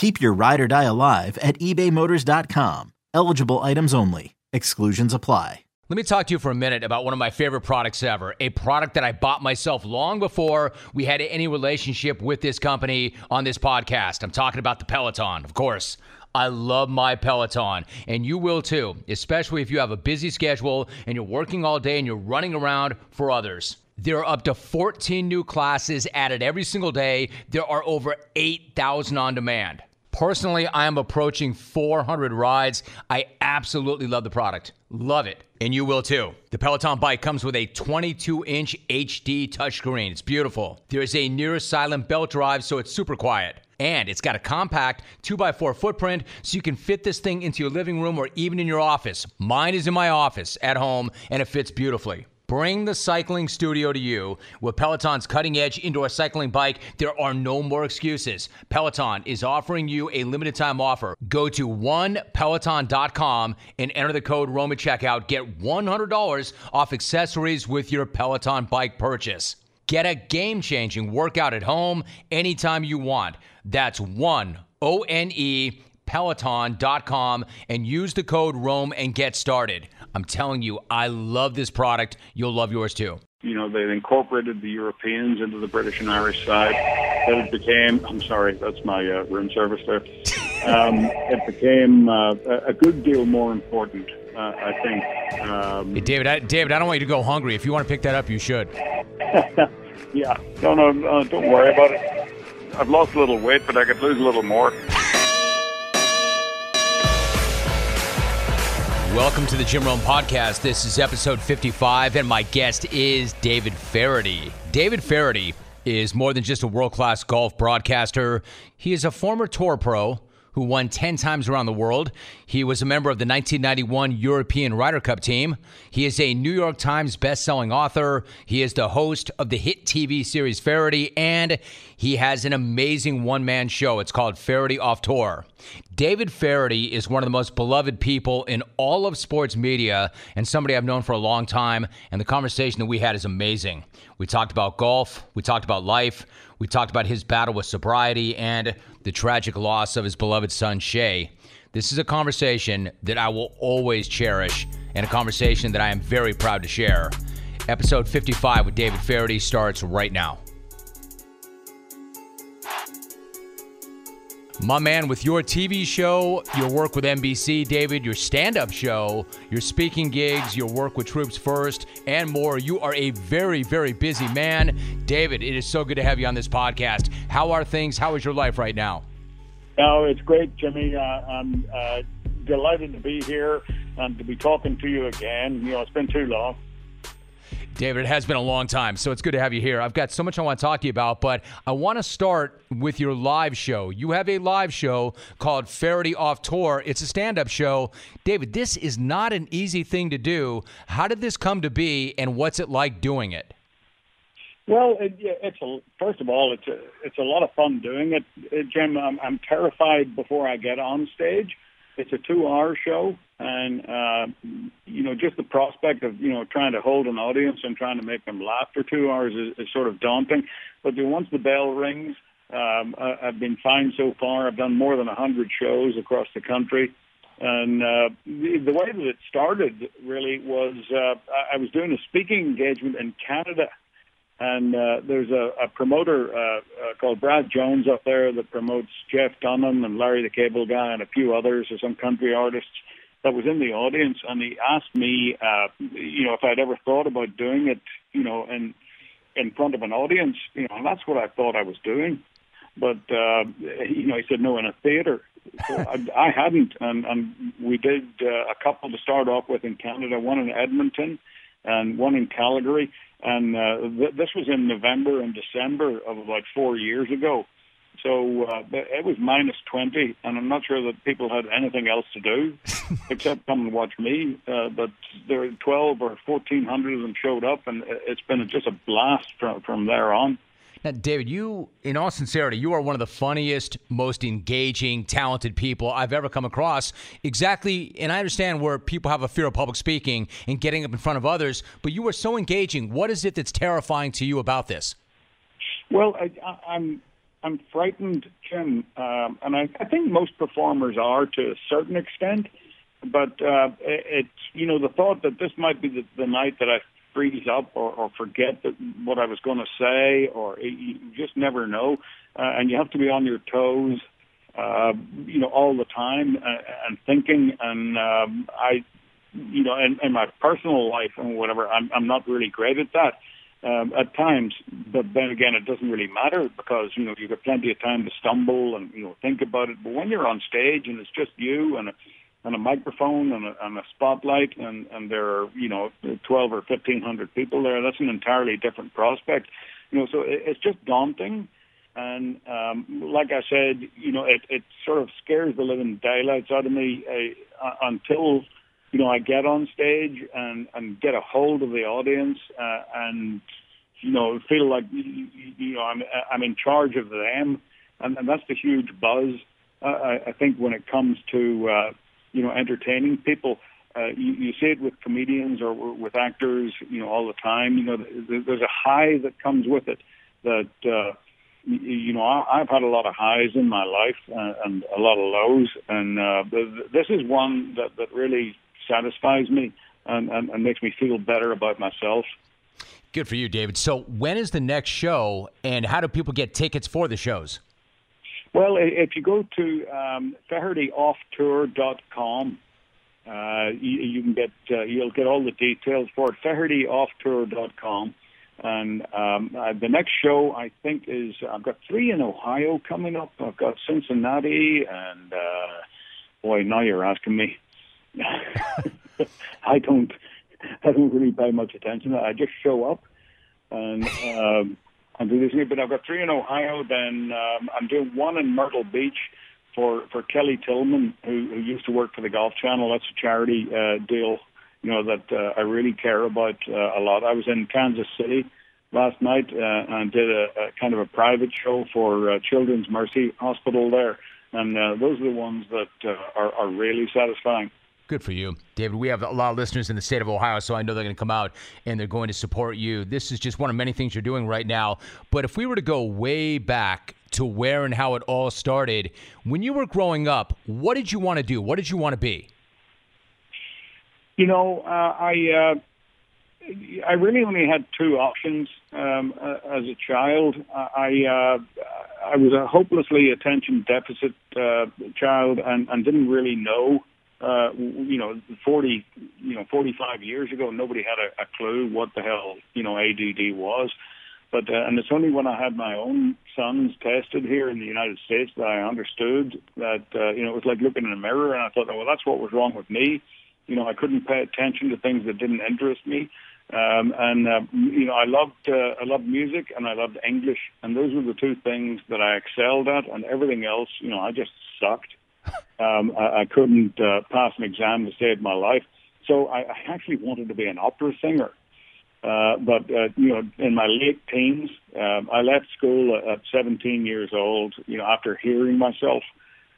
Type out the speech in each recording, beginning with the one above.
Keep your ride or die alive at ebaymotors.com. Eligible items only. Exclusions apply. Let me talk to you for a minute about one of my favorite products ever. A product that I bought myself long before we had any relationship with this company on this podcast. I'm talking about the Peloton, of course. I love my Peloton, and you will too, especially if you have a busy schedule and you're working all day and you're running around for others. There are up to 14 new classes added every single day. There are over 8,000 on demand. Personally, I am approaching 400 rides. I absolutely love the product. Love it. And you will too. The Peloton bike comes with a 22 inch HD touchscreen. It's beautiful. There's a near silent belt drive, so it's super quiet. And it's got a compact 2x4 footprint, so you can fit this thing into your living room or even in your office. Mine is in my office at home, and it fits beautifully. Bring the cycling studio to you with Peloton's cutting edge indoor cycling bike. There are no more excuses. Peloton is offering you a limited time offer. Go to onepeloton.com and enter the code Rome at checkout. Get $100 off accessories with your Peloton bike purchase. Get a game changing workout at home anytime you want. That's one, O N E, Peloton.com and use the code Rome and get started. I'm telling you, I love this product. You'll love yours too. You know, they incorporated the Europeans into the British and Irish side. That it became, I'm sorry, that's my uh, room service there. Um, it became uh, a good deal more important, uh, I think. Um, hey, David, I, David, I don't want you to go hungry. If you want to pick that up, you should. yeah, no, no, no, don't worry about it. I've lost a little weight, but I could lose a little more. Welcome to the Jim Rome Podcast. This is episode 55, and my guest is David Feherty. David Feherty is more than just a world class golf broadcaster, he is a former tour pro who won 10 times around the world. He was a member of the 1991 European Ryder Cup team. He is a New York Times best-selling author. He is the host of the hit TV series Feherty, and he has an amazing one-man show. It's called Feherty Off Tour. David Feherty is one of the most beloved people in all of sports media and somebody I've known for a long time. And the conversation that we had is amazing. We talked about golf, we talked about life, we talked about his battle with sobriety and the tragic loss of his beloved son, Shey. This is a conversation that I will always cherish and a conversation that I am very proud to share. Episode 55 with David Feherty starts right now. My man, with your TV show, your work with NBC, David, your stand up show, your speaking gigs, your work with Troops First, and more, you are a very, very busy man. David, it is so good to have you on this podcast. How are things? How is your life right now? Oh, it's great, Jimmy. Uh, I'm uh, delighted to be here and to be talking to you again. You know, it's been too long. David, it has been a long time, so it's good to have you here. I've got so much I want to talk to you about, but I want to start with your live show. You have a live show called Feherty Off Tour. It's a stand up show. David, this is not an easy thing to do. How did this come to be, and what's it like doing it? Well, it, it's a, first of all, it's a, it's a lot of fun doing it, uh, Jim. I'm, I'm terrified before I get on stage. It's a two-hour show, and uh, you know, just the prospect of you know trying to hold an audience and trying to make them laugh for two hours is, is sort of daunting. But once the bell rings, um, I, I've been fine so far. I've done more than a hundred shows across the country. And uh, the, the way that it started really was uh, I was doing a speaking engagement in Canada and uh, there's a, a promoter uh, uh, called Brad Jones up there that promotes Jeff Dunham and Larry the Cable Guy and a few others or some country artists. that was in the audience, and he asked me, uh, you know, if I'd ever thought about doing it, you know, in in front of an audience, you know, and that's what I thought I was doing. But uh, you know, he said no in a theater. So I, I hadn't, and, and we did uh, a couple to start off with in Canada, one in Edmonton and one in Calgary, and uh, th- this was in November and December of about four years ago. So uh, it was minus 20, and I'm not sure that people had anything else to do except come and watch me. Uh, but there were 12 or 1,400 of them showed up, and it's been just a blast from, from there on. Now, David, you, in all sincerity, you are one of the funniest, most engaging, talented people I've ever come across. Exactly, and I understand where people have a fear of public speaking and getting up in front of others, but you are so engaging. What is it that's terrifying to you about this? Well, I, I'm I'm frightened, Jim, um, and I, I think most performers are to a certain extent. But uh, it's you know the thought that this might be the, the night that I freeze up or, or forget that what I was going to say, or you just never know, uh, and you have to be on your toes, uh, you know, all the time uh, and thinking. And um, I, you know, in, in my personal life and whatever, I'm, I'm not really great at that um, at times. But then again, it doesn't really matter because you know you've got plenty of time to stumble and you know think about it. But when you're on stage and it's just you and a, and a microphone and a, and a spotlight and and there are you know 12 or 1500 people there, that's an entirely different prospect. You know, so it, it's just daunting. And um, like I said, you know, it, it sort of scares the living daylights out of me uh, until you know, I get on stage and, and get a hold of the audience uh, and, you know, feel like, you know, I'm, I'm in charge of them. And, and that's the huge buzz, uh, I, I think, when it comes to, uh, you know, entertaining people. Uh, you, you see it with comedians or with actors, you know, all the time. You know, there's a high that comes with it that, uh, you know, I've had a lot of highs in my life uh, and a lot of lows, and uh, this is one that that really satisfies me and, and, and makes me feel better about myself. Good for you, David. So, when is the next show, and how do people get tickets for the shows? Well, if you go to um, FehertyOffTour.com, uh, you, you can get uh, you'll get all the details for it. FehertyOffTour.com, and um, uh, the next show I think is I've got three in Ohio coming up. I've got Cincinnati, and uh, boy, now you're asking me. I don't I don't really pay much attention. I just show up and um, and do this. But I've got three in Ohio. Then um, I'm doing one in Myrtle Beach for for Kelly Tilghman, who, who used to work for the Golf Channel. That's a charity uh, deal, you know, that uh, I really care about uh, a lot. I was in Kansas City last night uh, and did a, a kind of a private show for uh, Children's Mercy Hospital there, and uh, those are the ones that uh, are, are really satisfying. Good for you, David. We have a lot of listeners in the state of Ohio, so I know they're going to come out and they're going to support you. This is just one of many things you're doing right now. But if we were to go way back to where and how it all started, when you were growing up, what did you want to do? What did you want to be? You know, uh, I uh, I really only had two options um, uh, as a child. I uh, I was a hopelessly attention deficit uh, child and, and didn't really know uh, you know, 40, you know, 45 years ago, nobody had a, a clue what the hell, you know, ADD was. But, uh, and it's only when I had my own sons tested here in the United States that I understood that, uh, you know, it was like looking in a mirror and I thought, well, that's what was wrong with me. You know, I couldn't pay attention to things that didn't interest me. Um, and, uh, you know, I loved, uh, I loved music and I loved English. And those were the two things that I excelled at and everything else, you know, I just sucked. Um, I, I couldn't uh, pass an exam to save my life. So I, I actually wanted to be an opera singer. Uh, but, uh, you know, in my late teens, uh, I left school at 17 years old, you know, after hearing myself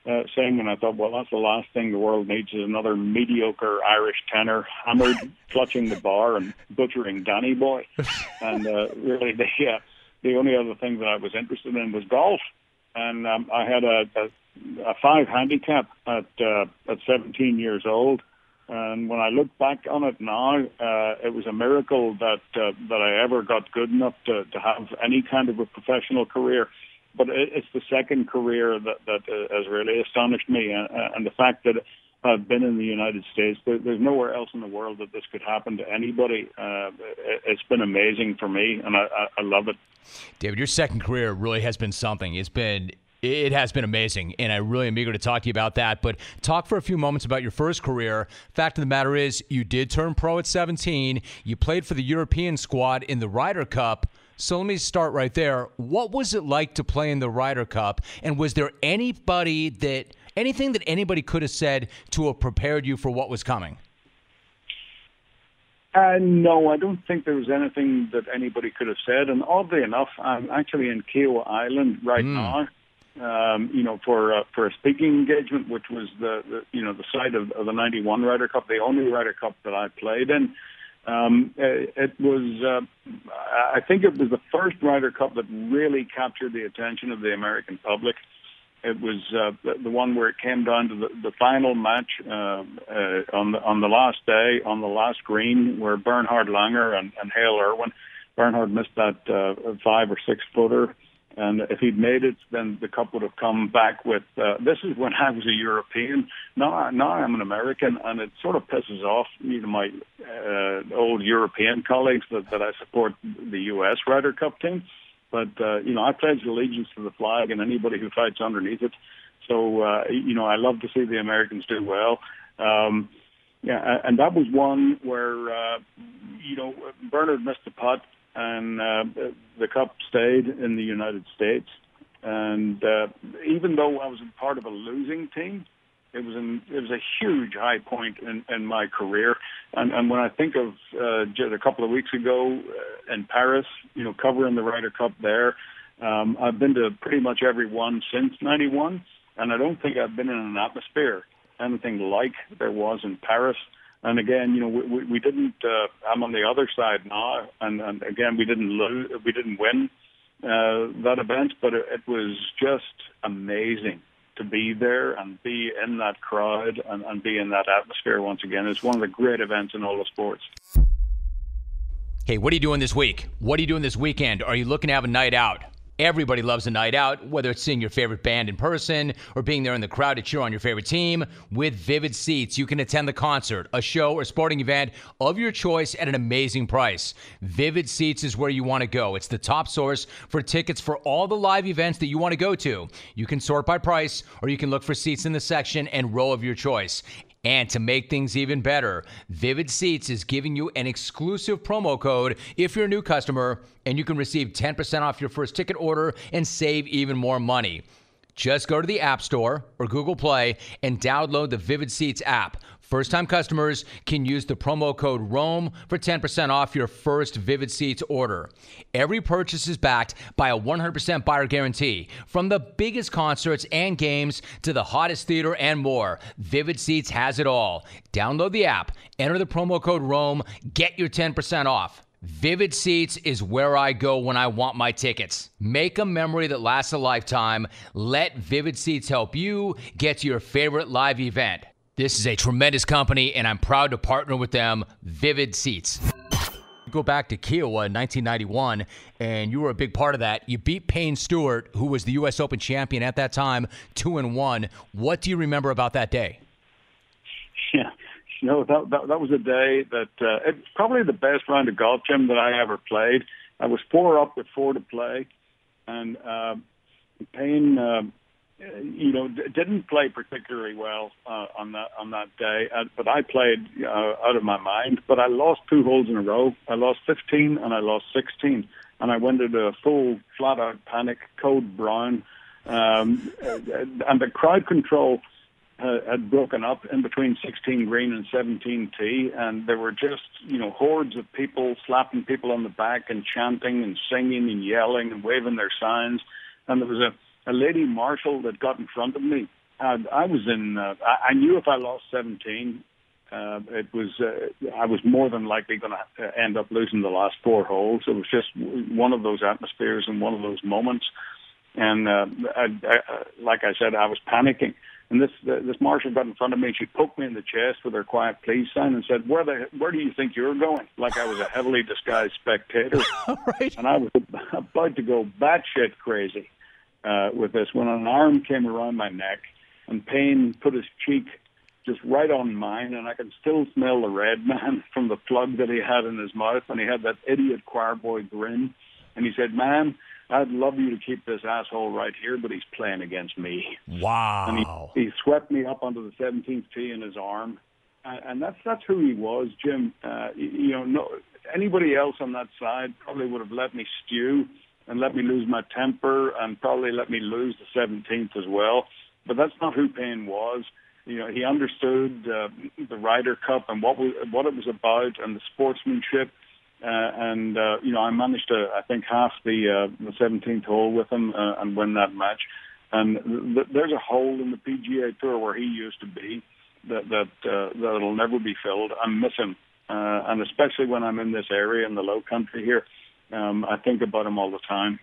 uh, sing, and I thought, well, that's the last thing the world needs is another mediocre Irish tenor hammered, clutching the bar and butchering Danny Boy. And uh, really, the, uh, the only other thing that I was interested in was golf. And um, I had a, a a five handicap at uh, at 17 years old. And when I look back on it now, uh, it was a miracle that uh, that I ever got good enough to, to have any kind of a professional career. But it, it's the second career that that uh, has really astonished me, and, uh, and the fact that I've been in the United States. There, there's nowhere else in the world that this could happen to anybody. Uh, it, it's been amazing for me, and I, I love it. David, your second career really has been something. It's been it has been amazing, and I really am eager to talk to you about that. But talk for a few moments about your first career. Fact of the matter is, you did turn pro at 17. You played for the European squad in the Ryder Cup. So let me start right there. What was it like to play in the Ryder Cup? And was there anybody that, anything that anybody could have said to have prepared you for what was coming? Uh, no, I don't think there was anything that anybody could have said. And oddly enough, I'm actually in Kiawah Island right mm. now um, you know, for uh, for a speaking engagement, which was the, the you know the site of, of the '91 Ryder Cup, the only Ryder Cup that I played in. Um, it, it was, uh, I think, it was the first Ryder Cup that really captured the attention of the American public. It was uh, the, the one where it came down to the, the final match uh, uh, on the on the last day, on the last green, where Bernhard Langer and, and Hale Irwin. Bernhard missed that uh, five or six footer and if he'd made it, then the cup would have come back with, uh, this is when I was a European. Now, now I'm an American, and it sort of pisses off you know, my uh, old European colleagues that, that I support the U.S. Ryder Cup team. But, uh, you know, I pledge allegiance to the flag and anybody who fights underneath it. So, uh, you know, I love to see the Americans do well. Um, yeah, and that was one where, uh, you know, Bernhard missed the putt and uh, the cup stayed in the United States. And uh, even though I was a part of a losing team, it was an, it was a huge high point in, in my career. And, and when I think of uh, just a couple of weeks ago uh, in Paris, you know, covering the Ryder Cup there, um, I've been to pretty much every one since '91, and I don't think I've been in an atmosphere anything like there was in Paris. And again, you know, we, we didn't. Uh, I'm on the other side now, and, and again, we didn't lose. We didn't win uh, that event, but it, it was just amazing to be there and be in that crowd and, and be in that atmosphere once again. It's one of the great events in all of sports. Hey, what are you doing this week? What are you doing this weekend? Are you looking to have a night out? Everybody loves a night out, whether it's seeing your favorite band in person or being there in the crowd to cheer on your favorite team. With Vivid Seats, you can attend the concert, a show, or sporting event of your choice at an amazing price. Vivid Seats is where you want to go. It's the top source for tickets for all the live events that you want to go to. You can sort by price, or you can look for seats in the section and row of your choice. And to make things even better, Vivid Seats is giving you an exclusive promo code if you're a new customer, and you can receive 10% off your first ticket order and save even more money. Just go to the App Store or Google Play and download the Vivid Seats app. First time customers can use the promo code ROME for 10% off your first Vivid Seats order. Every purchase is backed by a 100% buyer guarantee. From the biggest concerts and games to the hottest theater and more, Vivid Seats has it all. Download the app, enter the promo code ROME, get your 10% off. Vivid Seats is where I go when I want my tickets. Make a memory that lasts a lifetime. Let Vivid Seats help you get to your favorite live event. This is a tremendous company, and I'm proud to partner with them, Vivid Seats. Go back to Kiawah in 1991, and you were a big part of that. You beat Payne Stewart, who was the U.S. Open champion at that time, two and one. What do you remember about that day? Yeah, you know that that, that was a day that uh, it's probably the best round of golf, Jim, that I ever played. I was four up with four to play, and uh, Payne. Uh, you know, didn't play particularly well uh, on that on that day. Uh, but I played uh, out of my mind. But I lost two holes in a row. I lost 15 and I lost 16, and I went into a full flat out panic, code brown, um, and the crowd control. Uh, had broken up in between 16 green and 17 tee, and there were just you know hordes of people slapping people on the back and chanting and singing and yelling and waving their signs, and there was a a lady marshal that got in front of me. And I was in. Uh, I, I knew if I lost 17, uh, it was. Uh, I was more than likely going to uh, end up losing the last four holes. It was just one of those atmospheres and one of those moments. And uh, I, I, like I said, I was panicking. And this uh, this marshal got in front of me. She poked me in the chest with her quiet please sign and said, "Where the where do you think you're going?" Like I was a heavily disguised spectator. right. And I was about to go batshit crazy uh, with this when an arm came around my neck and Payne put his cheek just right on mine, and I can still smell the red man from the plug that he had in his mouth, and he had that idiot choir boy grin, and he said, "Man, I'd love you to keep this asshole right here, but he's playing against me." Wow! And he, he swept me up onto the 17th tee in his arm, and, and that's that's who he was, Jim. Uh, you know, no anybody else on that side probably would have let me stew and let me lose my temper and probably let me lose the 17th as well. But that's not who Payne was you know, he understood uh, the Ryder Cup and what what it was about and the sportsmanship. Uh, and uh, you know, I managed to, I think, half the uh, the 17th hole with him uh, and win that match. And th- there's a hole in the PGA Tour where he used to be that that uh, that'll never be filled. I miss him, uh, and especially when I'm in this area in the Low Country here, um, I think about him all the time.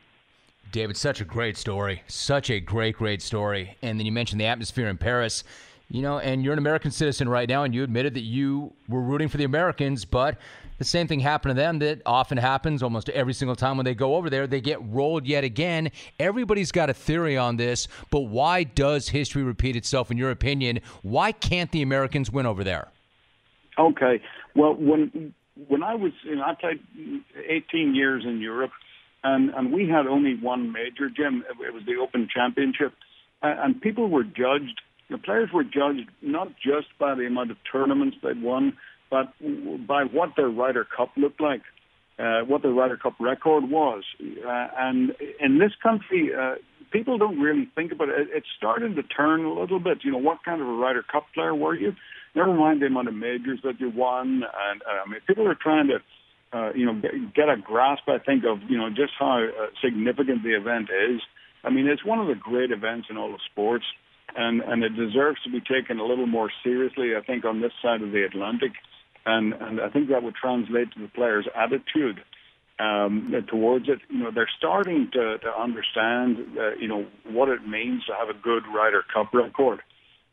David, such a great story, such a great, great story. And then you mentioned the atmosphere in Paris. You know, and you're an American citizen right now, and you admitted that you were rooting for the Americans, but the same thing happened to them that often happens almost every single time when they go over there. They get rolled yet again. Everybody's got a theory on this, but why does history repeat itself, in your opinion? Why can't the Americans win over there? Okay. Well, when when I was, you know, I played 18 years in Europe, and and we had only one major, Jim. It was the Open Championship, and people were judged the players were judged not just by the amount of tournaments they'd won, but by what their Ryder Cup looked like, uh, what their Ryder Cup record was. Uh, and in this country, uh, people don't really think about it. It's starting to turn a little bit. You know, what kind of a Ryder Cup player were you? Never mind the amount of majors that you won. And uh, I mean, people are trying to, uh, you know, get, a grasp, I think, of you know just how uh, significant the event is. I mean, it's one of the great events in all of sports and and it deserves to be taken a little more seriously. I think on this side of the Atlantic, and and I think that would translate to the players' attitude um, towards it. You know, they're starting to to understand, uh, you know, what it means to have a good Ryder Cup record,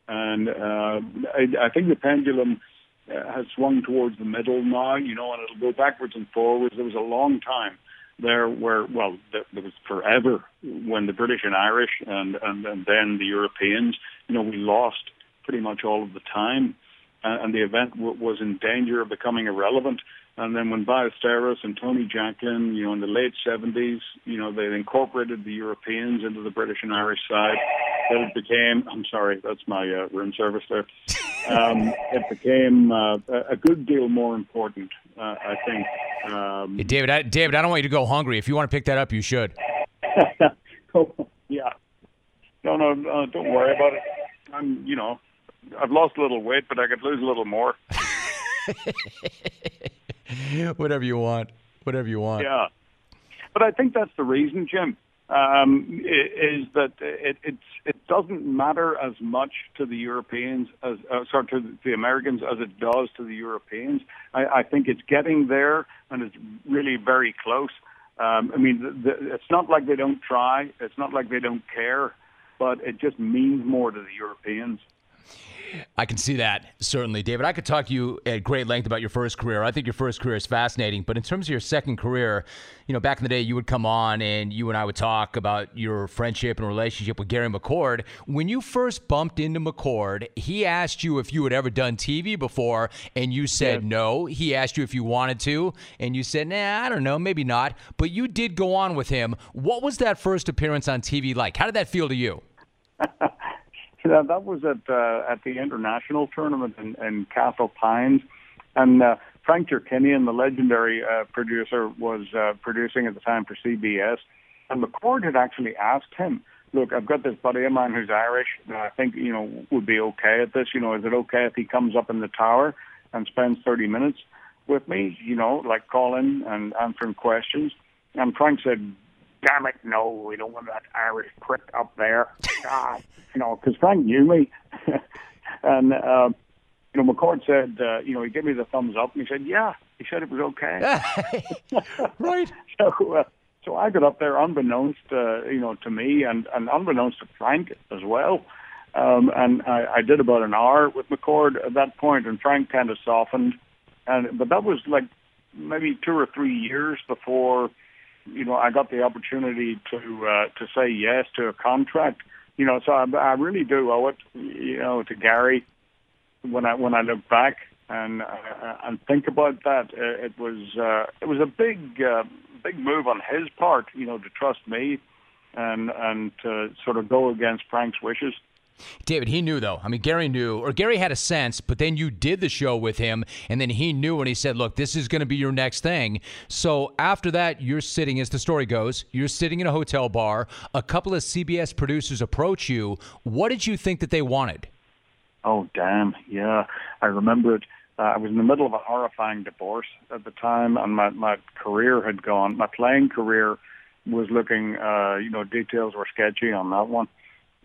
and uh, I, I think the pendulum. Uh, has swung towards the middle now, you know, and it'll go backwards and forwards. There was a long time there were well there was forever when the British and Irish and, and and then the Europeans you know we lost pretty much all of the time uh, and the event w- was in danger of becoming irrelevant and then when Ballesteros and Tony Jacklin you know in the late 70s you know they incorporated the Europeans into the British and Irish side it became I'm sorry that's my uh, room service there um, it became uh, a good deal more important uh, I think um, hey, David, I, David, I don't want you to go hungry. If you want to pick that up, you should. oh, yeah. No, no, uh, don't worry about it. I'm, you know, I've lost a little weight, but I could lose a little more. Whatever you want. Whatever you want. Yeah. But I think that's the reason, Jim um, is that it, it's, it doesn't matter as much to the Europeans as uh, sorry to the Americans as it does to the Europeans. I, I think it's getting there, and it's really very close. Um, I mean, the, the, it's not like they don't try. It's not like they don't care, but it just means more to the Europeans. I can see that, certainly. David, I could talk to you at great length about your first career. I think your first career is fascinating. But in terms of your second career, you know, back in the day, you would come on and you and I would talk about your friendship and relationship with Gary McCord. When you first bumped into McCord, he asked you if you had ever done TV before, and you said yes. no. He asked you if you wanted to, and you said, nah, I don't know, maybe not. But you did go on with him. What was that first appearance on TV like? How did that feel to you? Yeah, that was at uh, at the international tournament in, in Castle Pines, and uh, Frank Chirkinian, the legendary uh, producer, was uh, producing at the time for CBS, and McCord had actually asked him, "Look, I've got this buddy of mine who's Irish. That I think you know would be okay at this. You know, is it okay if he comes up in the tower and spends 30 minutes with me? You know, like calling and answering questions?" And Frank said, damn it, no, we don't want that Irish prick up there. God, you know, because Frank knew me. and, uh, you know, McCord said, uh, you know, he gave me the thumbs up and he said, yeah, he said it was okay. right. so, uh, so I got up there unbeknownst, uh, you know, to me and, and unbeknownst to Frank as well. Um, and I, I did about an hour with McCord at that point, and Frank kind of softened. And but that was like maybe two or three years before you know, I got the opportunity to uh, to say yes to a contract. You know, so I, I really do owe it, you know, to Gary, when I when I look back and uh, and think about that, uh, it was uh, it was a big uh, big move on his part, you know, to trust me and and to sort of go against Frank's wishes. David, he knew though. I mean, Gary knew, or Gary had a sense, but then you did the show with him, and then he knew and he said, Look, this is going to be your next thing. So after that, you're sitting, as the story goes, you're sitting in a hotel bar. A couple of CBS producers approach you. What did you think that they wanted? Oh, damn. Yeah. I remember it. Uh, I was in the middle of a horrifying divorce at the time, and my, my career had gone, my playing career was looking, uh, you know, details were sketchy on that one.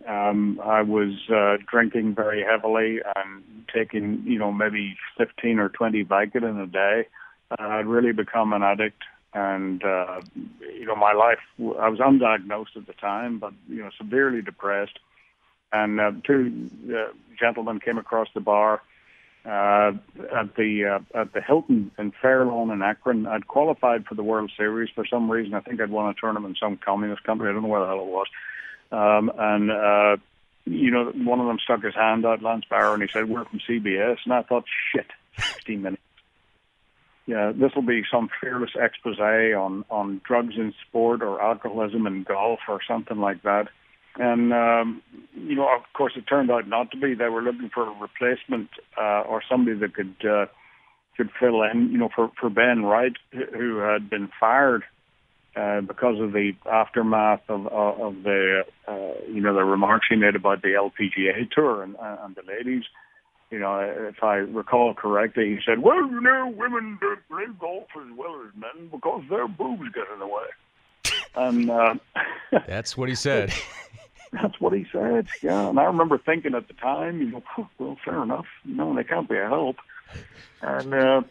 Um, I was uh, drinking very heavily and taking, you know, maybe 15 or 20 Vicodin a day. Uh, I'd really become an addict, and uh, you know, my life. I was undiagnosed at the time, but you know, severely depressed. And uh, two uh, gentlemen came across the bar uh, at the uh, at the Hilton in Fairlawn in Akron. I'd qualified for the World Series for some reason. I think I'd won a tournament in some communist country. I don't know where the hell it was. Um, and, uh, you know, one of them stuck his hand out, Lance Barrow, and he said, we're from CBS. And I thought, shit, 15 minutes. Yeah, this will be some fearless expose on, on drugs in sport or alcoholism in golf or something like that. And, um, you know, of course, it turned out not to be. They were looking for a replacement uh, or somebody that could uh, could fill in, you know, for, for Ben Wright, who had been fired uh, because of the aftermath of, of, of the, uh, you know, the remarks he made about the LPGA tour and, uh, and the ladies. You know, if I recall correctly, he said, "Well, you know, women don't play golf as well as men because their boobs get in the way." And uh, that's what he said. that's what he said. Yeah, and I remember thinking at the time, you know, well, fair enough. You know, they can't be a help. And uh,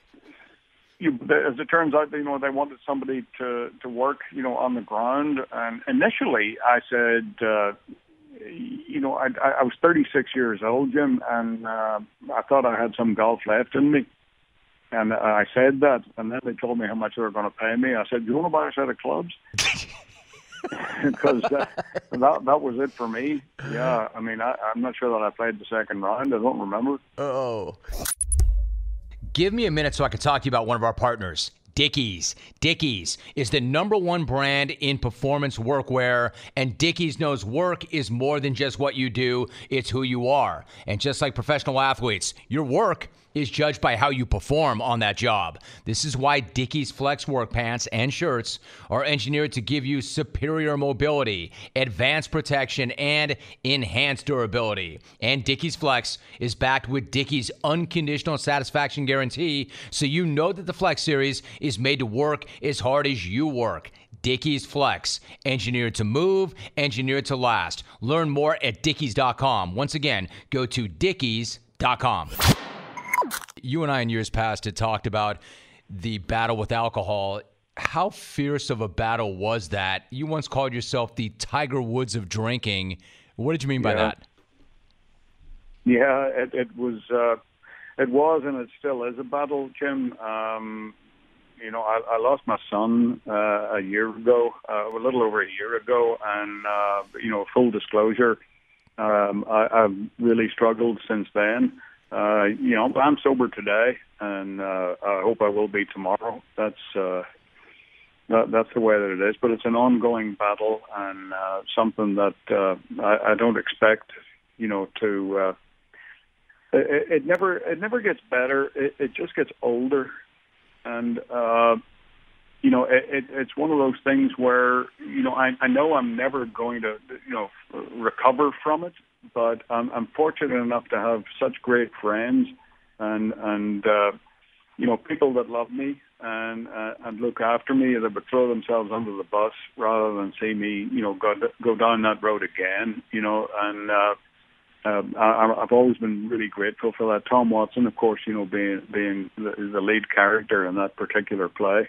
you, as it turns out, you know, they wanted somebody to to work, you know, on the ground. And initially, I said, uh, you know, I, I was 36 years old, Jim, and uh, I thought I had some golf left in me. And I said that, and then they told me how much they were going to pay me. I said, you want to buy a set of clubs?" Because that, that that was it for me. Yeah, I mean, I, I'm not sure that I played the second round. I don't remember. Oh. Give me a minute so I can talk to you about one of our partners. Dickies. Dickies is the number one brand in performance workwear, and Dickies knows work is more than just what you do, it's who you are. And just like professional athletes, your work is judged by how you perform on that job. This is why Dickies Flex work pants and shirts are engineered to give you superior mobility, advanced protection, and enhanced durability. And Dickies Flex is backed with Dickies unconditional satisfaction guarantee, so you know that the Flex series is made to work as hard as you work. Dickies Flex, engineered to move, engineered to last. Learn more at dickies.com. Once again, go to dickies.com you and I in years past had talked about the battle with alcohol. How fierce of a battle was that? You once called yourself the Tiger Woods of drinking. What did you mean by that? Yeah, it, it was. Uh, it was, and it still is a battle, Jim. Um, you know, I, I lost my son uh, a year ago, uh, a little over a year ago, and uh, you know, full disclosure, um, I, I've really struggled since then uh, you know, I'm sober today, and uh, I hope I will be tomorrow. That's uh, that, that's the way that it is. But it's an ongoing battle, and uh, something that uh, I, I don't expect, you know, to. Uh, it, it never it never gets better. It, it just gets older, and uh, you know, it, it, it's one of those things where you know I, I know I'm never going to you know recover from it but I'm, I'm fortunate enough to have such great friends and and uh, you know people that love me and uh, and look after me that would throw themselves under the bus rather than see me you know go go down that road again you know and uh, uh, I, I've always been really grateful for that. Tom Watson, of course, you know, being being the, the lead character in that particular play.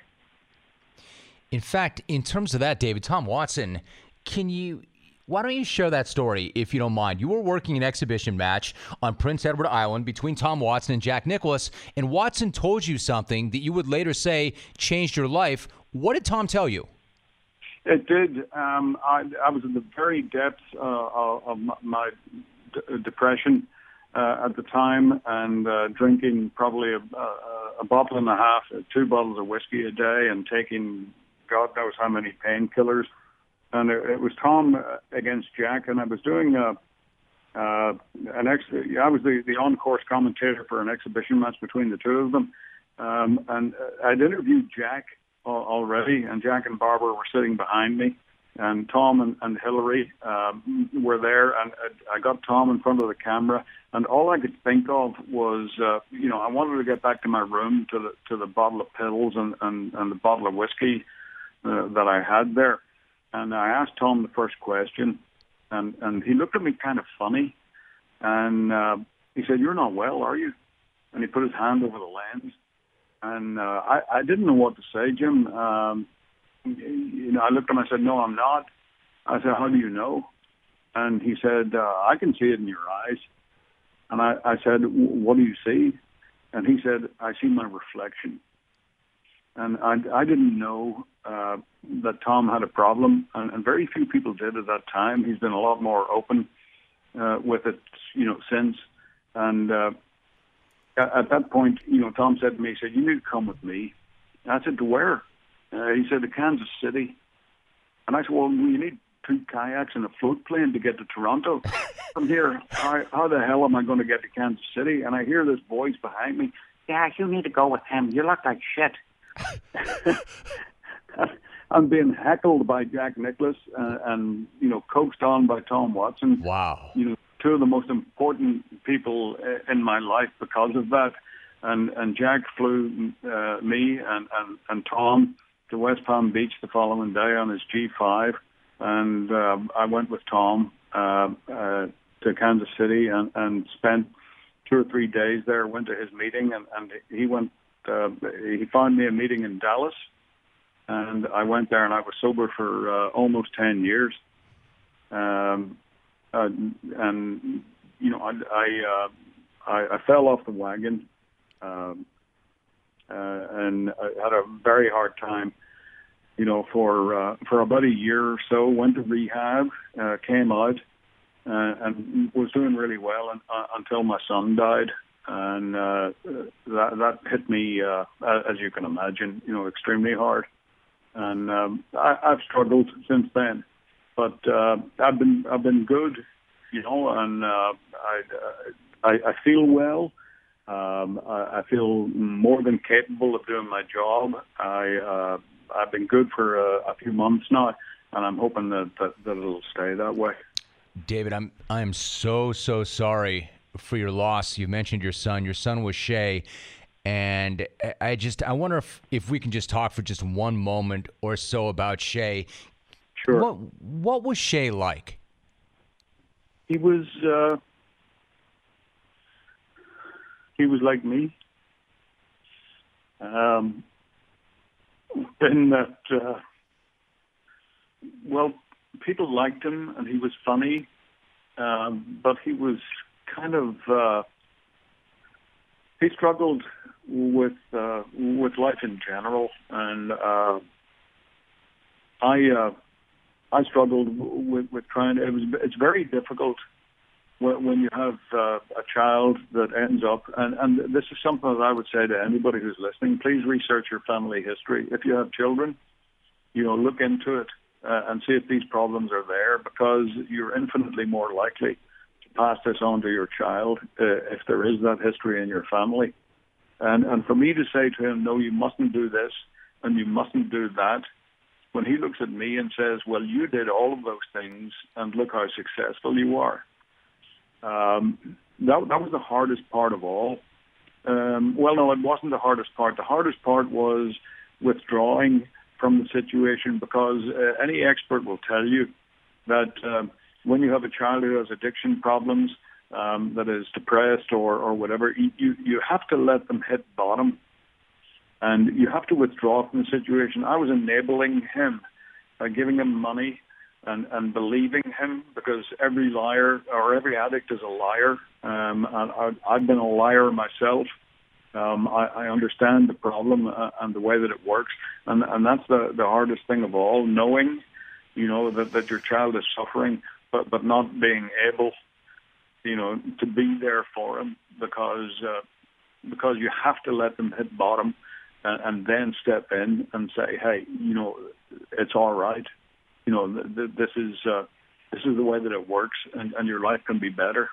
In fact, in terms of that, David, Tom Watson, can you why don't you share that story, if you don't mind? You were working an exhibition match on Prince Edward Island between Tom Watson and Jack Nicklaus, and Watson told you something that you would later say changed your life. What did Tom tell you? It did. Um, I, I, was in the very depths uh, of my d- depression, uh, at the time and uh, drinking probably a, a, a bottle and a half, uh, two bottles of whiskey a day, and taking God knows how many painkillers. And it, was Tom uh, against Jack, and I was doing a, uh, an ex. I was the, the on-course commentator for an exhibition match between the two of them, um, and uh, I'd interviewed Jack already, and Jack and Barbara were sitting behind me, and Tom and, and Hilary um, were there, and I got Tom in front of the camera, and all I could think of was, uh, you know, I wanted to get back to my room to the to the bottle of pills and and, and the bottle of whiskey uh, that I had there, and I asked Tom the first question, and and he looked at me kind of funny, and uh, he said, "You're not well, are you?" And he put his hand over the lens, and uh, I I didn't know what to say, Jim. Um, you know, I looked at him. I said, "No, I'm not." I said, "How do you know?" And he said, uh, "I can see it in your eyes." And I, I said, "What do you see?" And he said, "I see my reflection." And I, I didn't know uh, that Tom had a problem, and, and very few people did at that time. He's been a lot more open uh, with it, you know, since. And uh, at that point, you know, Tom said to me, he said, "You need to come with me." And I said, "To where?" Uh, he said, to Kansas City. And I said, well, you need two kayaks and a float plane to get to Toronto. From here, how, how the hell am I going to get to Kansas City? And I hear this voice behind me, yeah, you need to go with him. You look like shit. I'm being heckled by Jack Nicklaus uh, and, you know, coaxed on by Tom Watson. Wow. You know, two of the most important people uh, in my life because of that. And, and Jack flew uh, me and, and, and Tom to West Palm Beach the following day on his G5, and uh, I went with Tom uh, uh, to Kansas City and, and spent two or three days there. Went to his meeting, and, and he went. Uh, he found me a meeting in Dallas, and I went there, and I was sober for uh, almost ten years. Um, uh, and you know, I I, uh, I I fell off the wagon. Um, uh, and I had a very hard time you know, for uh, for about a year or so. Went to rehab, uh, came out, uh, and was doing really well and, uh, until my son died, and uh, that that hit me, uh, as you can imagine, you know, extremely hard. And um, I, I've struggled since then, but uh, I've been I've been good, you know, and uh, I, I I feel well. Um, I, I feel more than capable of doing my job. I uh, I've been good for a, a few months now, and I'm hoping that, that that it'll stay that way. David, I'm I am so so sorry for your loss. You mentioned your son. Your son was Shey, and I just I wonder if if we can just talk for just one moment or so about Shey. Sure. What what was Shey like? He was uh, he was like me. Um, in that, uh, well, people liked him and he was funny, um, but he was kind of uh, he struggled with uh, with life in general, and uh, I uh, I struggled with, with trying. To, it was it's very difficult when, when you have uh, a child that ends up, and, and this is something that I would say to anybody who's listening, please research your family history. If you have children, you know, look into it uh, and see if these problems are there because you're infinitely more likely pass this on to your child uh, if there is that history in your family. And, and for me to say to him, no, you mustn't do this and you mustn't do that, when he looks at me and says, well, you did all of those things and look how successful you are um, that, that was the hardest part of all. Um, well, no, it wasn't the hardest part. The hardest part was withdrawing from the situation because uh, any expert will tell you that uh, when you have a child who has addiction problems, um, that is depressed or, or whatever, you, you have to let them hit bottom and you have to withdraw from the situation. I was enabling him by giving him money and, and believing him because every liar or every addict is a liar. Um, and I, I've been a liar myself. Um, I, I understand the problem uh, and the way that it works, and, and that's the, the hardest thing of all. Knowing, you know, that, that your child is suffering, but but not being able you know, to be there for them because uh, because you have to let them hit bottom and, and then step in and say, hey, you know, it's all right. You know, th- th- this is uh, this is the way that it works, and, and your life can be better.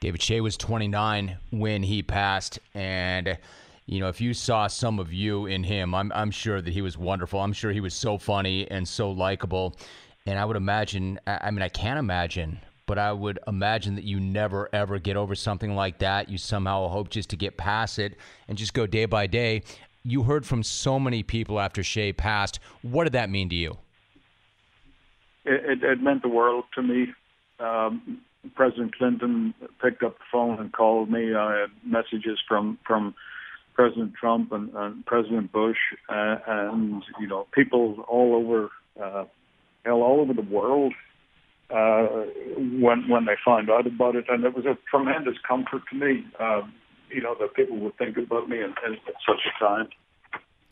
David Shey was 29 when he passed, and you know, if you saw some of you in him, I'm I'm sure that he was wonderful. I'm sure he was so funny and so likable, and I would imagine. I mean, I can't imagine but I would imagine that you never ever get over something like that. You somehow hope just to get past it and just go day by day. You heard from so many people after Shey passed. What did that mean to you? It, it, it meant the world to me. Um, President Clinton picked up the phone and called me. I had messages from from President Trump and, and President Bush, uh, and you know people all over, uh, all over the world uh, when when they found out about it, and it was a tremendous comfort to me. Um, you know that people would think about me in, in, at such a time.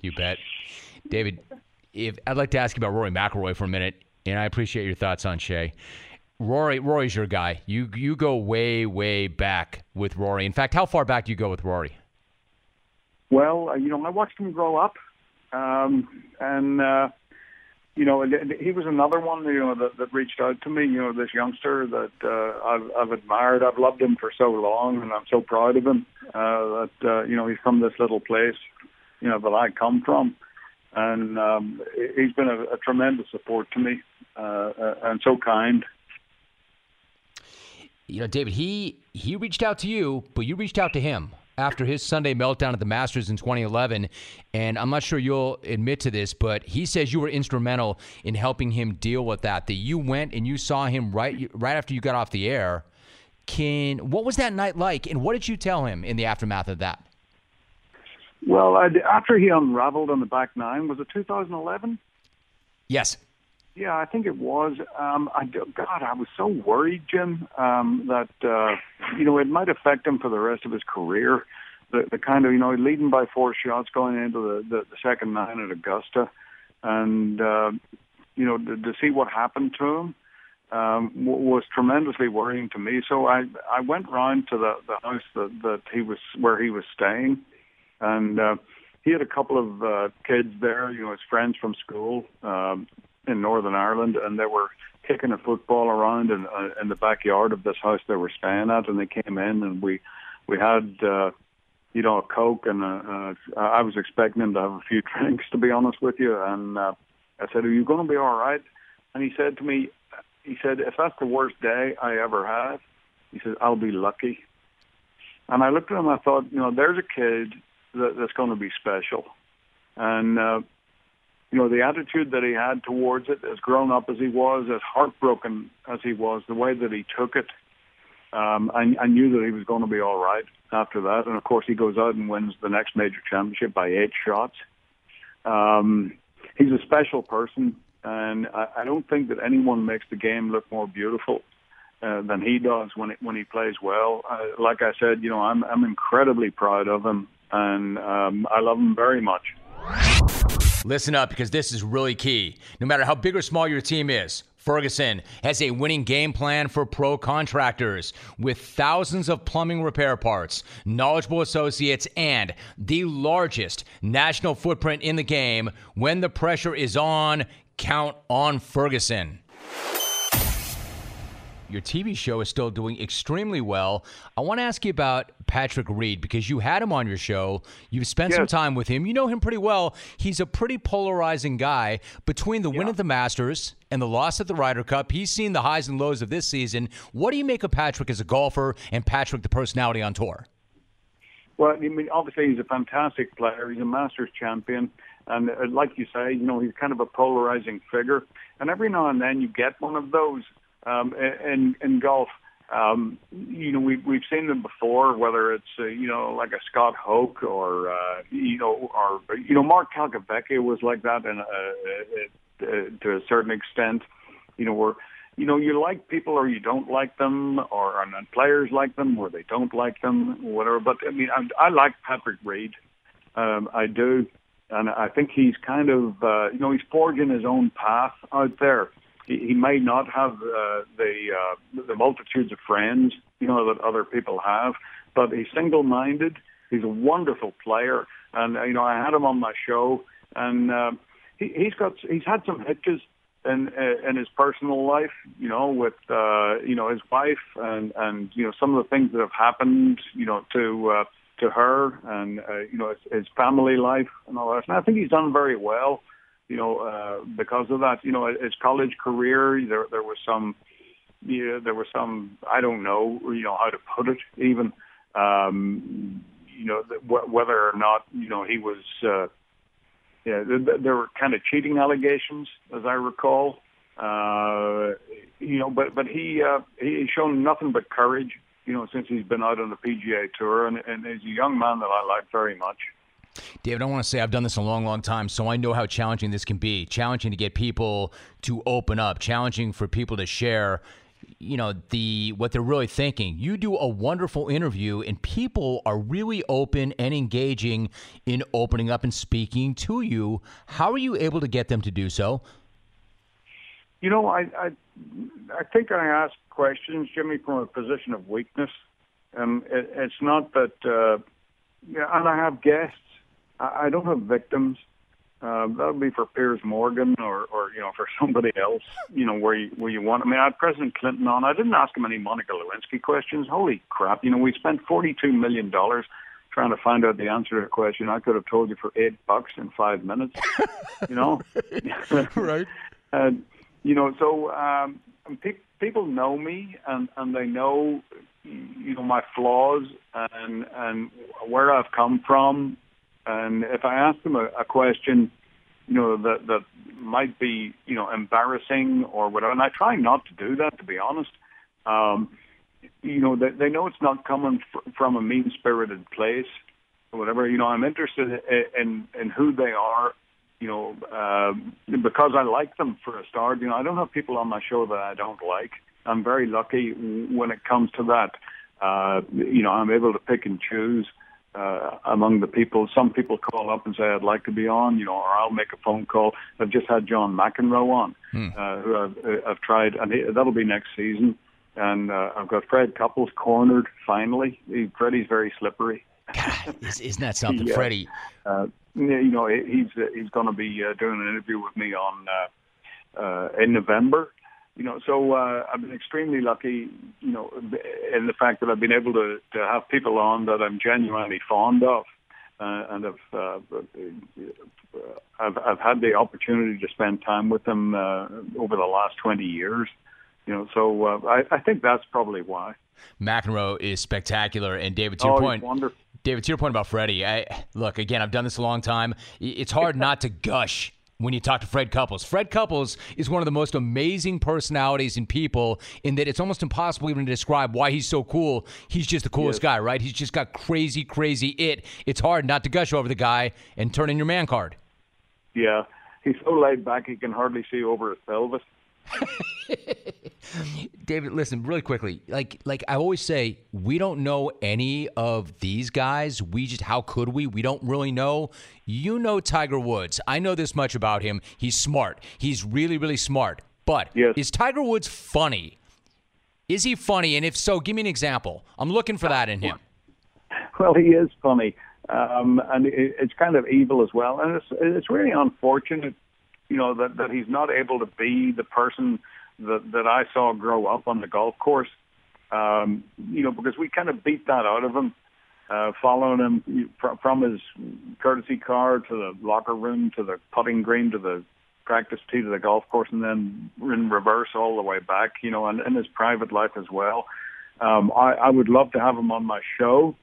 You bet, David. If I'd like to ask you about Rory McIlroy for a minute, and I appreciate your thoughts on Shey. Rory, Rory's your guy. You you go way way back with Rory. In fact, how far back do you go with Rory? Well, uh, you know, I watched him grow up, um, and uh, you know, he was another one, you know, that, that reached out to me. You know, this youngster that uh, I've, I've admired. I've loved him for so long, and I'm so proud of him. Uh, that uh, you know, he's from this little place, you know, that I come from, and um, he's been a, a tremendous support to me, uh, uh and so kind. You know, David, he he reached out to you, but you reached out to him after his Sunday meltdown at the Masters in 2011. And I'm not sure you'll admit to this, but he says you were instrumental in helping him deal with that. That you went and you saw him right right after you got off the air. Can what was that night like, and what did you tell him in the aftermath of that? Well, I'd, after he unraveled on the back nine, was it 2011? Yes. Yeah, I think it was. Um, I God, I was so worried, Jim, um, that uh, you know it might affect him for the rest of his career. The, the kind of you know leading by four shots going into the the, the second nine at Augusta, and uh, you know to, to see what happened to him um, w- was tremendously worrying to me. So I I went round to the the house that that he was where he was staying, and. uh he had a couple of uh, kids there, you know, his friends from school. Um, in Northern Ireland, and they were kicking a football around in, uh, in the backyard of this house they were staying at, and they came in, and we we had uh, you know a coke, and uh, uh, I was expecting them to have a few drinks, to be honest with you, and uh, I said, "Are you going to be all right?" And he said to me, he said, "If that's the worst day I ever had," he said, "I'll be lucky." And I looked at him, I thought, you know, there's a kid that, that's going to be special, and uh, you know, the attitude that he had towards it, as grown up as he was, as heartbroken as he was, the way that he took it, um, I, I knew that he was going to be all right after that. And of course, he goes out and wins the next major championship by eight shots. Um, he's a special person, and I, I don't think that anyone makes the game look more beautiful. Uh, than he does when it, when he plays well. Uh, like I said, you know, I'm I'm incredibly proud of him, and um, I love him very much. Listen up because this is really key. No matter how big or small your team is, Ferguson has a winning game plan for pro contractors with thousands of plumbing repair parts, knowledgeable associates, and the largest national footprint in the game. When the pressure is on, count on Ferguson your TV show is still doing extremely well. I want to ask you about Patrick Reed because you had him on your show. You've spent yes. some time with him. You know him pretty well. He's a pretty polarizing guy. Between the yeah. win at the Masters and the loss at the Ryder Cup, he's seen the highs and lows of this season. What do you make of Patrick as a golfer and Patrick, the personality on tour? Well, I mean, obviously he's a fantastic player. He's a Masters champion. And uh, like you say, you know, he's kind of a polarizing figure. And every now and then you get one of those um, in in golf. Um, you know, we've we've seen them before, whether it's uh, you know like a Scott Hoch or uh, you know or you know Mark Calcavecchia was like that, and uh, uh, to a certain extent, you know where you know you like people or you don't like them, or and players like them or they don't like them, whatever. But I mean, I, I like Patrick Reed, um, I do, and I think he's kind of uh, you know he's forging his own path out there he, he may not have uh, the uh, the multitudes of friends, you know, that other people have, but he's single-minded. He's a wonderful player, and uh, you know, I had him on my show, and uh, he, he's got he's had some hitches in uh, in his personal life, you know, with uh, you know his wife and and you know some of the things that have happened, you know, to uh, to her and uh, you know his, his family life and all that. And I think he's done very well, you know, uh, because of that. You know, his college career, there there was some, yeah, there was some I don't know, you know, how to put it even, um, you know, whether or not you know he was. Uh, yeah, there were kind of cheating allegations, as I recall. Uh, you know, but but he uh, he's shown nothing but courage. You know, since he's been out on the PGA Tour, and, and he's a young man that I like very much. David, I want to say I've done this a long, long time, so I know how challenging this can be. Challenging to get people to open up, challenging for people to share you know the what they're really thinking. You do a wonderful interview and people are really open and engaging in opening up and speaking to you. How are you able to get them to do so? You know i i, I think i ask questions jimmy from a position of weakness. And it, it's not that uh yeah and i have guests I, I don't have victims uh, that would be for Piers Morgan or, or you know for somebody else. You know where you where you want. I mean, I had President Clinton on. I didn't ask him any Monica Lewinsky questions. Holy crap! You know, we spent forty two million dollars trying to find out the answer to a question. I could have told you for eight bucks in five minutes. you know, right? and you know, so um, pe- people know me and and they know you know my flaws and and where I've come from and if I ask them a, a question, you know, that that might be, you know, embarrassing or whatever, and I try not to do that, to be honest. Um, you know, they, they know it's not coming fr- from a mean-spirited place or whatever. You know, I'm interested in in, in who they are. You know, uh, because I like them for a start. You know, I don't have people on my show that I don't like. I'm very lucky when it comes to that. Uh, you know, I'm able to pick and choose uh, among the people. Some people call up and say, I'd like to be on, you know, or I'll make a phone call. I've just had John McEnroe on, hmm. uh, who I've, uh, I've tried, and he, that'll be next season. And uh, I've got Fred Couples cornered finally. He, Freddie's very slippery. God, isn't that something, yeah. Freddie? Uh, you know, he's uh, he's going to be uh, doing an interview with me on uh, uh, in November you know, so uh, I've been extremely lucky, you know, in the fact that I've been able to, to have people on that I'm genuinely fond of, uh, and have uh, I've I've had the opportunity to spend time with them uh, over the last 20 years, you know. So uh, I, I think that's probably why. McEnroe is spectacular, and David, to your oh, point, wonderful. David, to your point about Freddie, I look again. I've done this a long time. It's hard not to gush when you talk to Fred Couples. Fred Couples is one of the most amazing personalities and people in that it's almost impossible even to describe why he's so cool. He's just the coolest yes. guy, right? He's just got crazy, crazy it. It's hard not to gush over the guy and turn in your man card. Yeah. He's so laid back he can hardly see over his pelvis. David, listen really quickly. Like, like I always say, we don't know any of these guys. We just, how could we? We don't really know. You know Tiger Woods. I know this much about him. He's smart. He's really, really smart. But yes. is Tiger Woods funny? Is he funny? And if so, give me an example. I'm looking for that in him. Well, he is funny, um, and it's kind of evil as well. And it's it's really unfortunate you know that that he's not able to be the person that that I saw grow up on the golf course. Um, you know, because we kind of beat that out of him, uh, following him from, from his courtesy car to the locker room to the putting green to the practice tee to the golf course, and then in reverse all the way back. You know, and in his private life as well. Um, I, I would love to have him on my show,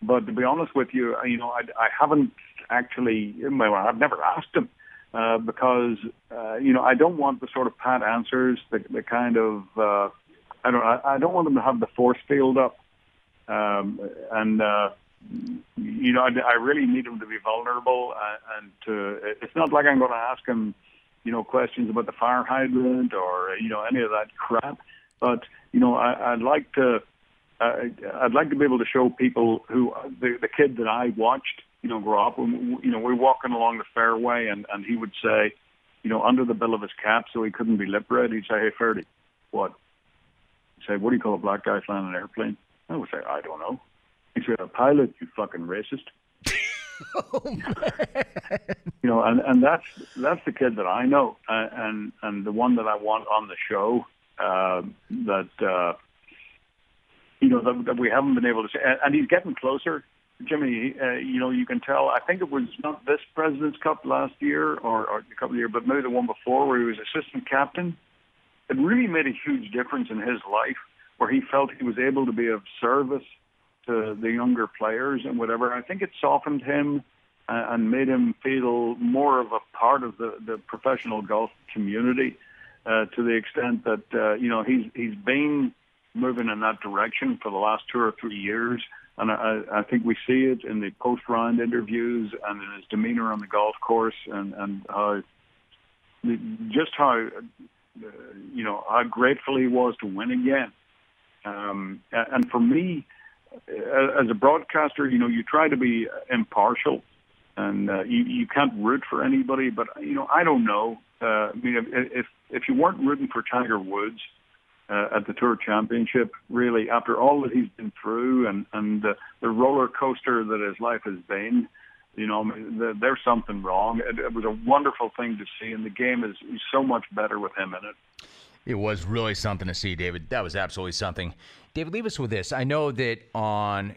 but to be honest with you, you know, I, I haven't actually. Well, I've never asked him uh, because uh, you know I don't want the sort of pat answers, the, the kind of uh, I don't I, I don't want them to have the force field up, um, and uh, you know I, I really need them to be vulnerable and, to. It's not like I'm going to ask them, you know, questions about the fire hydrant or you know any of that crap, but you know I, I'd like to. I'd like to be able to show people who the, the kid that I watched you know, grow up. And, you know, we're walking along the fairway, and and he would say, you know, under the bill of his cap, so he couldn't be lip read. He'd say, "Hey, Ferdy, what?" He'd say, "What do you call a black guy flying an airplane?" I would say, "I don't know." He'd say, "A pilot, you fucking racist." oh, you know, and and that's that's the kid that I know, uh, and and the one that I want on the show uh, that uh, you know that, that we haven't been able to say, and he's getting closer. Jimmy, uh, you know, you can tell. I think it was not this President's Cup last year or, or a couple of years, but maybe the one before, where he was assistant captain. It really made a huge difference in his life, where he felt he was able to be of service to the younger players and whatever. I think it softened him uh, and made him feel more of a part of the, the professional golf community uh, to the extent that uh, you know he's he's been moving in that direction for the last two or three years. And I, I think we see it in the post-round interviews and in his demeanor on the golf course, and and how just how you know how grateful he was to win again. Um, and for me, as a broadcaster, you know, you try to be impartial, and uh, you you can't root for anybody. But you know, I don't know. Uh, I mean, if if you weren't rooting for Tiger Woods uh, at the Tour Championship, really, after all that he's been through and and uh, the roller coaster that his life has been, you know, the, there's something wrong. It, it was a wonderful thing to see, and the game is so much better with him in it. It was really something to see, David. That was absolutely something. David, leave us with this. I know that on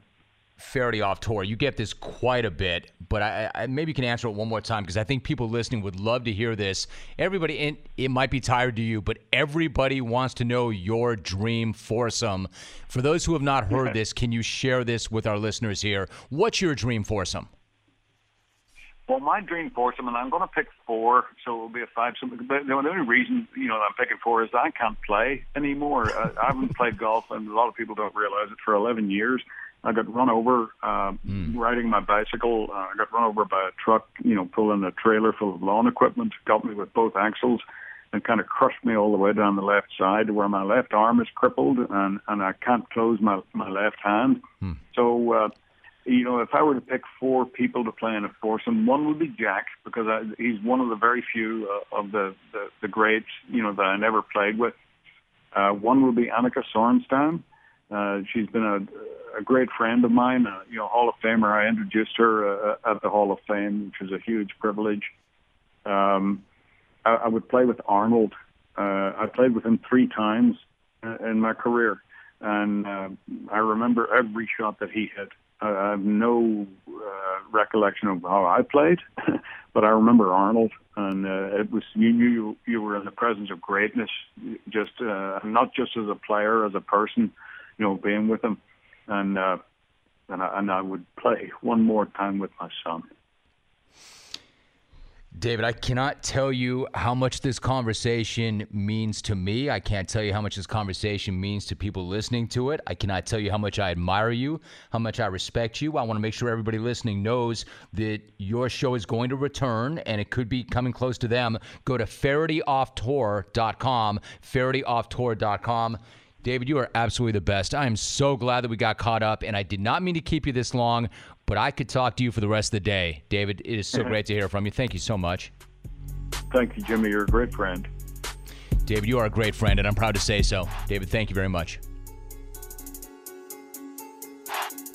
Feherty off tour, you get this quite a bit, but I, I maybe you can answer it one more time because I think people listening would love to hear this. Everybody, it, it might be tired to you, but everybody wants to know your dream foursome. For those who have not heard this, can you share this with our listeners here? What's your dream foursome? Well, my dream foursome, and I'm going to pick four, so it'll be a five. But the only reason you know I'm picking four is I can't play anymore. I, I haven't played golf, and a lot of people don't realize it for 11 years. I got run over uh, mm. riding my bicycle. Uh, I got run over by a truck, you know, pulling a trailer full of lawn equipment. Got me with both axles and kind of crushed me all the way down the left side where my left arm is crippled and and I can't close my my left hand. Mm. So uh, you know, if I were to pick four people to play in a foursome, one would be Jack because I, he's one of the very few uh, of the, the the greats, you know, that I never played with. Uh, one would be Annika Sorenstam. Uh, she's been a, a great friend of mine, uh, you know, Hall of Famer. I introduced her uh, at the Hall of Fame, which was a huge privilege. Um, I, I would play with Arnold. Uh, I played with him three times uh, in my career, and uh, I remember every shot that he hit. I have no uh, recollection of how I played, but I remember Arnold, and uh, it was you knew you were in the presence of greatness, just uh, not just as a player, as a person, you know, being with him, and uh, and I, and I would play one more time with my son. David, I cannot tell you how much this conversation means to me. I can't tell you how much this conversation means to people listening to it. I cannot tell you how much I admire you, how much I respect you. I want to make sure everybody listening knows that your show is going to return and it could be coming close to them. Go to FehertyOffTour.com, FehertyOffTour.com. David, you are absolutely the best. I am so glad that we got caught up, and I did not mean to keep you this long, but I could talk to you for the rest of the day. David, it is so great to hear from you. Thank you so much. Thank you, Jimmy. You're a great friend. David, you are a great friend, and I'm proud to say so. David, thank you very much.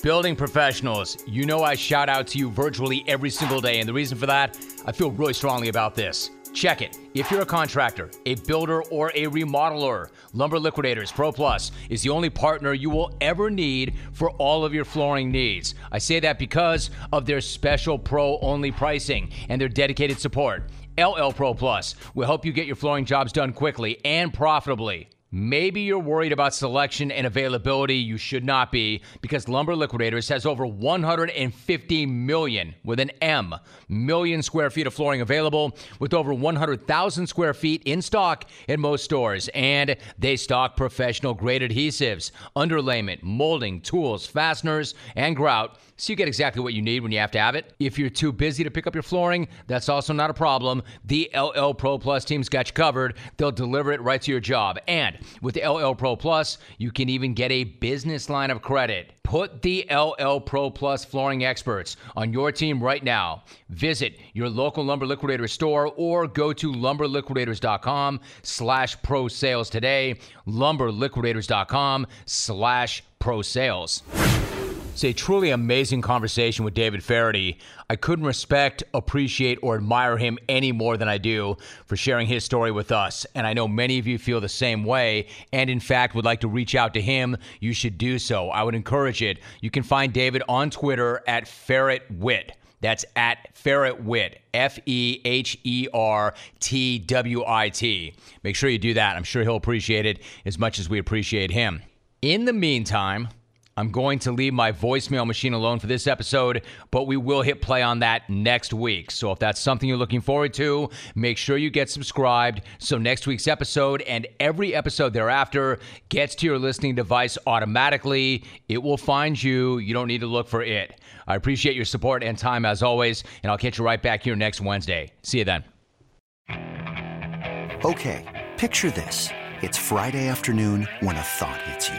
Building professionals, you know I shout out to you virtually every single day, and the reason for that, I feel really strongly about this. Check it. If you're a contractor, a builder, or a remodeler, Lumber Liquidators Pro Plus is the only partner you will ever need for all of your flooring needs. I say that because of their special pro only pricing and their dedicated support. LL Pro Plus will help you get your flooring jobs done quickly and profitably. Maybe you're worried about selection and availability. You should not be because Lumber Liquidators has over 150 million with an M million square feet of flooring available with over 100,000 square feet in stock in most stores. And they stock professional grade adhesives, underlayment, molding, tools, fasteners, and grout so you get exactly what you need when you have to have it. If you're too busy to pick up your flooring, that's also not a problem. The LL Pro Plus team's got you covered. They'll deliver it right to your job. And with LL Pro Plus, you can even get a business line of credit. Put the LL Pro Plus flooring experts on your team right now. Visit your local Lumber Liquidator store or go to lumberliquidators.com slash pro sales today. Lumberliquidators.com slash pro sales. It's a truly amazing conversation with David Feherty. I couldn't respect, appreciate, or admire him any more than I do for sharing his story with us. And I know many of you feel the same way, and in fact would like to reach out to him. You should do so. I would encourage it. You can find David on Twitter at Fehertwit. That's at Fehertwit, F E H E R T W I T. Make sure you do that. I'm sure he'll appreciate it as much as we appreciate him. In the meantime, I'm going to leave my voicemail machine alone for this episode, but we will hit play on that next week. So if that's something you're looking forward to, make sure you get subscribed so next week's episode and every episode thereafter gets to your listening device automatically. It will find you. You don't need to look for it. I appreciate your support and time as always, and I'll catch you right back here next Wednesday. See you then. Okay, picture this. It's Friday afternoon when a thought hits you.